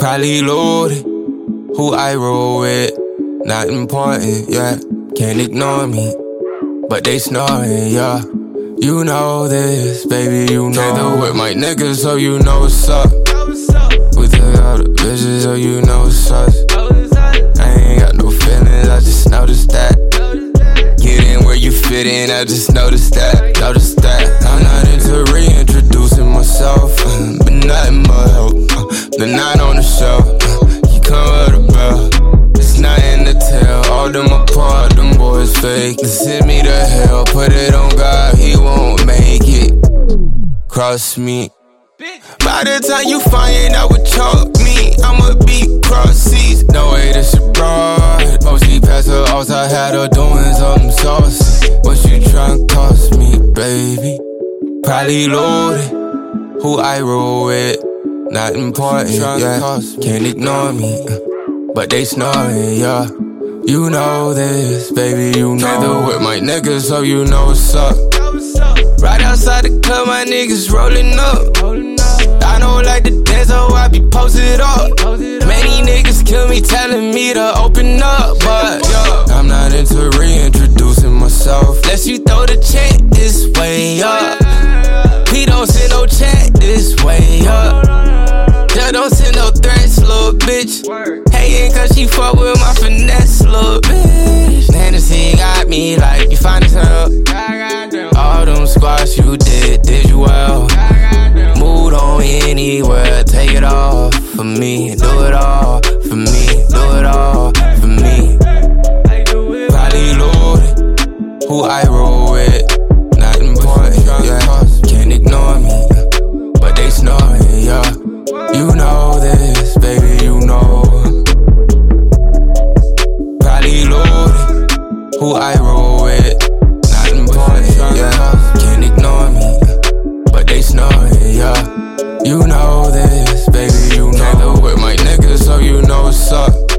Probably loaded. Who I roll with, not important, yeah. Can't ignore me, but they snoring, yeah. You know this, baby, you know. Tether with my niggas, so you know what's up. We took all the bitches, so you know what's us. I ain't got no feelings, I just noticed that. Get in where you fit in, I just. Noticed that. The nine on the shelf, you come with a bell. It's nothing to tell, all them apart, them boys fake. They send me to hell, put it on God, he won't make it. Cross me. By the time you find out what chalk me, I'ma be cross seas. No way this shit broad. Mostly past her alls, I had her doing something saucy. What you tryna cost me, baby? Probably loaded. Who I roll with, not important, yeah. Can't ignore me, uh, but they snoring, yeah. You know this, baby, you know. Tether with my niggas, so you know what's up. Right outside the club, my niggas rolling up. I don't like to dance, so I be Don't send no threats, little bitch. Hating cause she fuck with my finesse, little bitch. Hennessy got me like you find as hell. All them squats you did, did you well? Mood on anywhere, take it all for me, do it all for me, do it all for me. Probably loaded, who I roll this, baby, you know. Probably loaded, who I roll with. Not important, yeah. Can't ignore me, but they snoring, yeah. You know this, baby, you know. Can't with my niggas, so you know what's up.